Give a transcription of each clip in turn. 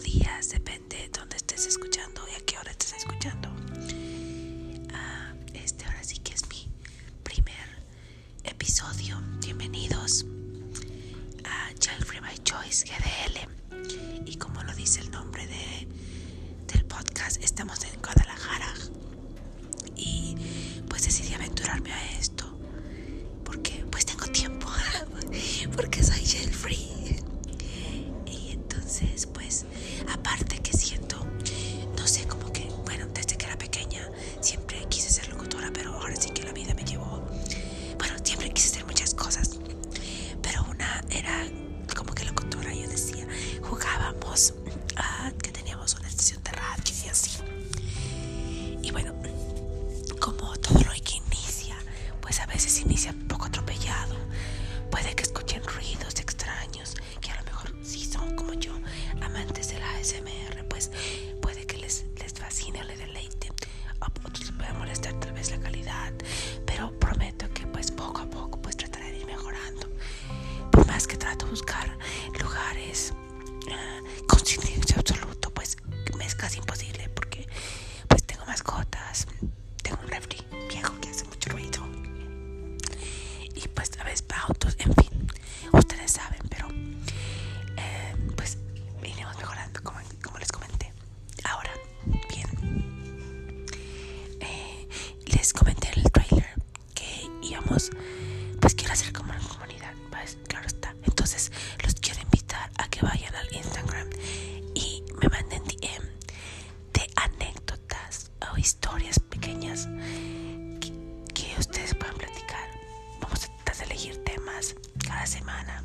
días, depende de dónde estés escuchando y a qué hora estés escuchando. Ah, este ahora sí que es mi primer episodio. Bienvenidos a Child Free by Choice GDL. Y como lo dice el nombre de, del podcast, estamos en Guadalajara. Y pues decidí aventurarme a esto les comenté en el trailer que íbamos, pues quiero hacer como una comunidad, pues claro está. Entonces los quiero invitar a que vayan al Instagram y me manden DM de anécdotas o historias pequeñas que, ustedes puedan platicar. Vamos a elegir temas cada semana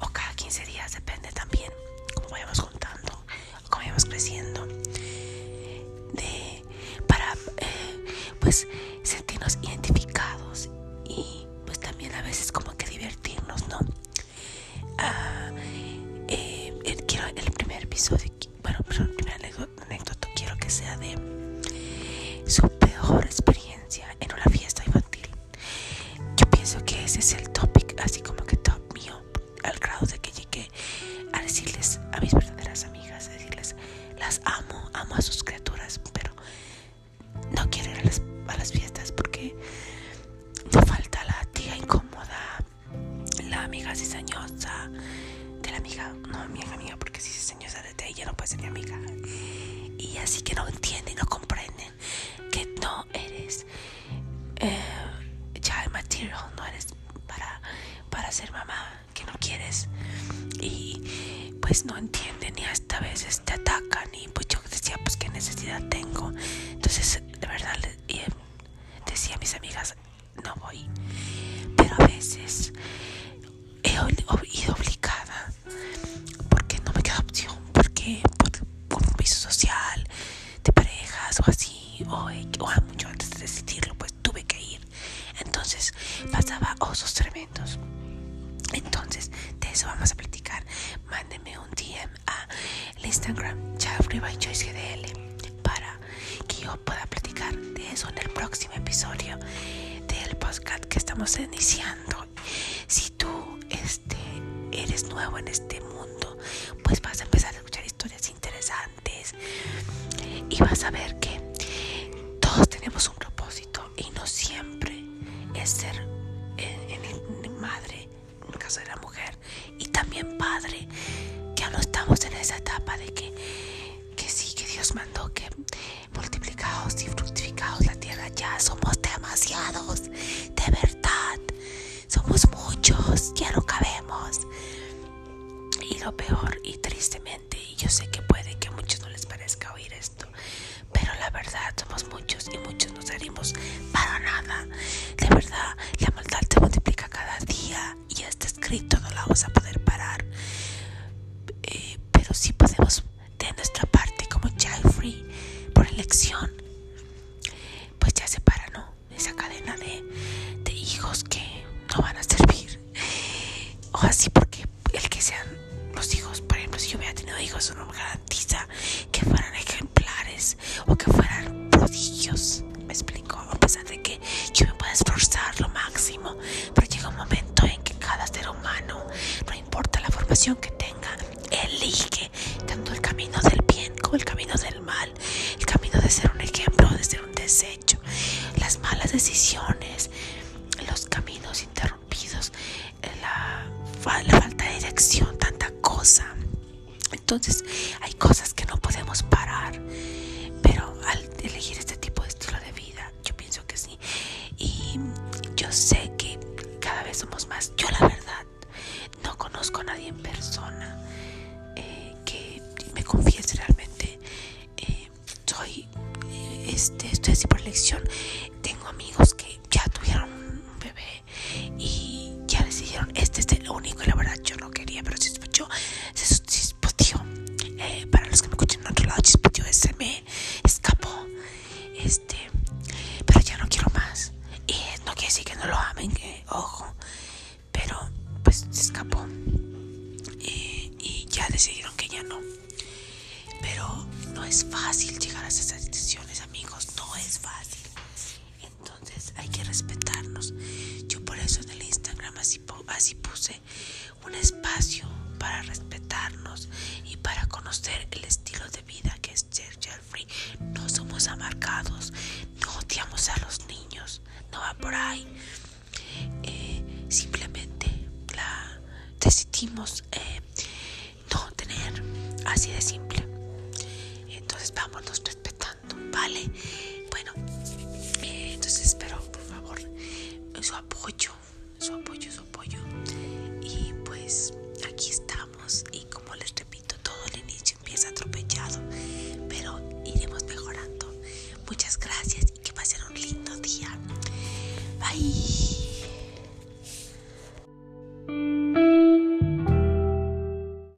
o cada 15 días, depende también cómo vayamos juntando, cómo vayamos creciendo. Pues sentirnos identificados y pues también a veces como que divertirnos, ¿no? Ah, eh, el, quiero el primer episodio, bueno, pero el primer anécdota quiero que sea de su peor experiencia en una fiesta infantil. Yo pienso que ese es el topic, así como que top mío, al grado de que llegué a decirles a mis verdaderas amigas, a decirles, las amo, amiga, no mi amiga, porque si es cizañosa de ella no puede ser mi amiga. Y así que no entienden, no comprenden que no eres eh, child material, no eres para, para ser mamá, que no quieres. Y pues no entienden y hasta a veces te atacan y pues yo decía pues qué necesidad tengo. Entonces de verdad y, decía a mis amigas no voy. Pero Entonces pasaba osos tremendos. Entonces, de eso vamos a platicar. Mándenme un DM a Instagram GDL para que yo pueda platicar de eso en el próximo episodio del podcast que estamos iniciando. Si tú este, eres nuevo en este mundo, pues vas a empezar a escuchar historias interesantes y vas a ver que todos tenemos un propósito ser en, madre, en el caso de la mujer, y también padre. Ya no estamos en esa etapa de que, que sí, que Dios mandó que multiplicados y fructificados la tierra, ya somos demasiados, de verdad, somos muchos, ya no cabemos. Y lo peor, y tristemente, eso no me garantiza que fueran ejemplares o que fueran prodigios me explico a pesar de que yo me puedo esforzar lo máximo pero llega un momento en que cada ser humano no importa la formación que tenga elige tanto el camino del bien como el camino del mal, el camino de ser un ejemplo de ser un desecho, las malas decisiones, los caminos interrumpidos, la, la falta de dirección. Entonces hay cosas que no podemos parar, decir que ojo, pero pues se escapó. y ya decidieron que ya no. Pero no es fácil llegar a esas decisiones, amigos, no es fácil. Entonces hay que respetarnos. Yo por eso en el Instagram así, así puse un espacio para respetarnos y para conocer el estilo de vida que es ser Jeffrey. No somos amargados, no odiamos a los niños, no va por ahí. Eh, no tener así de simple. Entonces vámonos respetando, ¿vale? Bueno, eh, entonces espero por favor su apoyo,